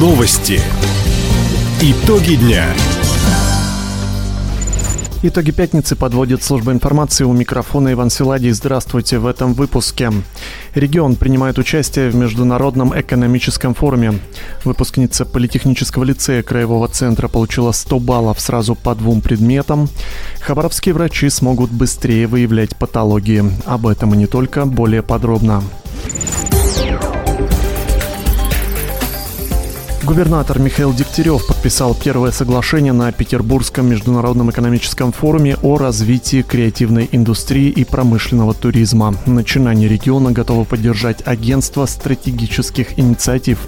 Новости. Итоги дня. Итоги пятницы подводит служба информации у микрофона Иван Силадий. Здравствуйте в этом выпуске. Регион принимает участие в Международном экономическом форуме. Выпускница Политехнического лицея Краевого центра получила 100 баллов сразу по двум предметам. Хабаровские врачи смогут быстрее выявлять патологии. Об этом и не только, более подробно. Губернатор Михаил Дегтярев подписал первое соглашение на Петербургском международном экономическом форуме о развитии креативной индустрии и промышленного туризма. Начинание региона готово поддержать агентство стратегических инициатив.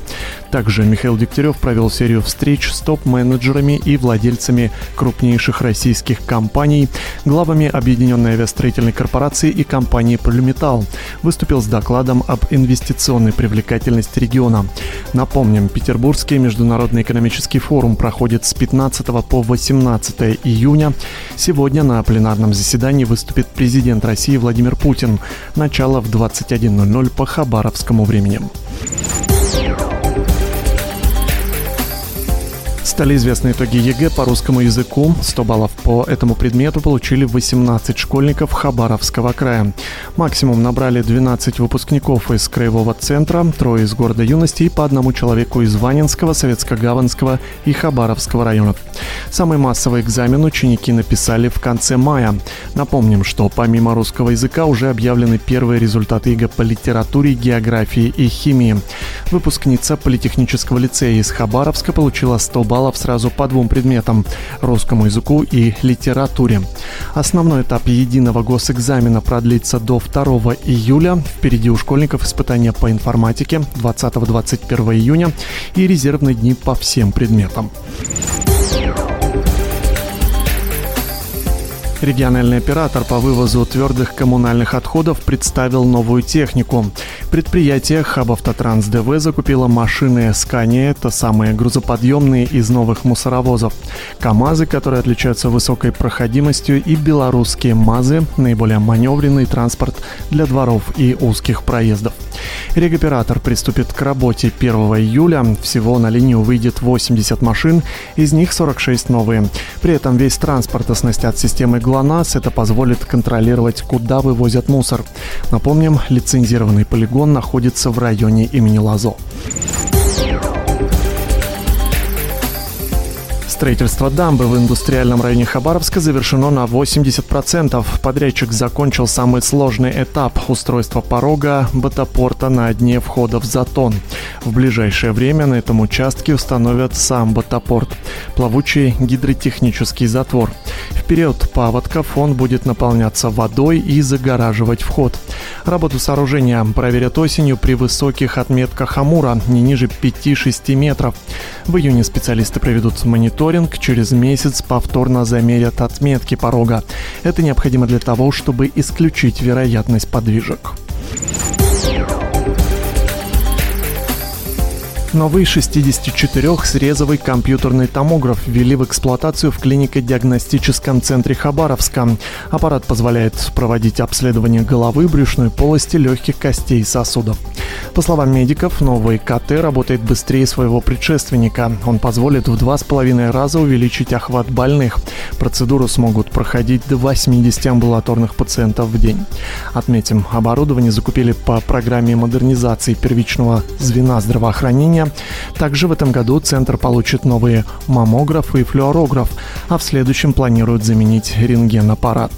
Также Михаил Дегтярев провел серию встреч с топ-менеджерами и владельцами крупнейших российских компаний, главами Объединенной авиастроительной корпорации и компании «Полиметалл». Выступил с докладом об инвестиционной привлекательности региона. Напомним, Петербургский международный экономический форум проходит с 15 по 18 июня. Сегодня на пленарном заседании выступит президент России Владимир Путин. Начало в 21.00 по хабаровскому времени. Стали известны итоги ЕГЭ по русскому языку. 100 баллов по этому предмету получили 18 школьников Хабаровского края. Максимум набрали 12 выпускников из Краевого центра, трое из города юности и по одному человеку из Ванинского, Советско-Гаванского и Хабаровского районов. Самый массовый экзамен ученики написали в конце мая. Напомним, что помимо русского языка уже объявлены первые результаты ЕГЭ по литературе, географии и химии. Выпускница Политехнического лицея из Хабаровска получила 100 баллов сразу по двум предметам – русскому языку и литературе. Основной этап единого госэкзамена продлится до 2 июля. Впереди у школьников испытания по информатике 20-21 июня и резервные дни по всем предметам. Региональный оператор по вывозу твердых коммунальных отходов представил новую технику. Предприятие Хабавтотранс ДВ закупило машины Scania, это самые грузоподъемные из новых мусоровозов. КАМАЗы, которые отличаются высокой проходимостью, и белорусские МАЗы, наиболее маневренный транспорт для дворов и узких проездов. Регоператор приступит к работе 1 июля. Всего на линию выйдет 80 машин, из них 46 новые. При этом весь транспорт оснастят системой ГЛОНАСС. Это позволит контролировать, куда вывозят мусор. Напомним, лицензированный полигон находится в районе имени Лазо. Строительство дамбы в индустриальном районе Хабаровска завершено на 80%. Подрядчик закончил самый сложный этап – устройство порога батапорта на дне входа в затон. В ближайшее время на этом участке установят сам батапорт – плавучий гидротехнический затвор. В период паводков он будет наполняться водой и загораживать вход. Работу сооружения проверят осенью при высоких отметках Амура, не ниже 5-6 метров. В июне специалисты проведут мониторинг, через месяц повторно замерят отметки порога. Это необходимо для того, чтобы исключить вероятность подвижек. Новый 64-срезовый компьютерный томограф ввели в эксплуатацию в клинико-диагностическом центре Хабаровска. Аппарат позволяет проводить обследование головы, брюшной полости, легких костей и сосудов. По словам медиков, новый КТ работает быстрее своего предшественника. Он позволит в два с половиной раза увеличить охват больных. Процедуру смогут проходить до 80 амбулаторных пациентов в день. Отметим, оборудование закупили по программе модернизации первичного звена здравоохранения лечения. Также в этом году центр получит новые маммограф и флюорограф, а в следующем планируют заменить рентген-аппарат.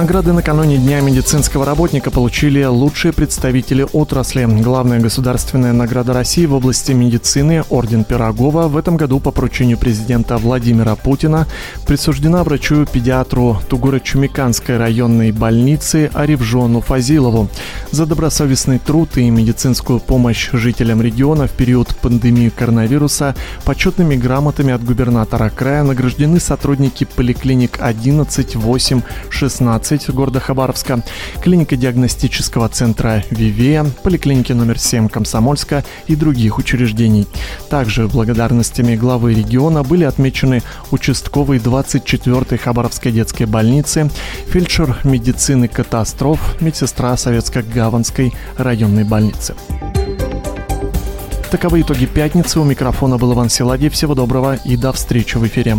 Награды накануне Дня медицинского работника получили лучшие представители отрасли. Главная государственная награда России в области медицины Орден Пирогова. В этом году по поручению президента Владимира Путина присуждена врачу-педиатру Тугуро-Чумиканской районной больницы Аревжону Фазилову за добросовестный труд и медицинскую помощь жителям региона в период пандемии коронавируса. Почетными грамотами от губернатора края награждены сотрудники поликлиник 11, 8, 16 12 города Хабаровска, клиника диагностического центра «Вивея», поликлиники номер 7 Комсомольска и других учреждений. Также благодарностями главы региона были отмечены участковый 24-й Хабаровской детской больницы, фельдшер медицины катастроф, медсестра Советско-Гаванской районной больницы. Таковы итоги пятницы. У микрофона был Иван Силадий. Всего доброго и до встречи в эфире.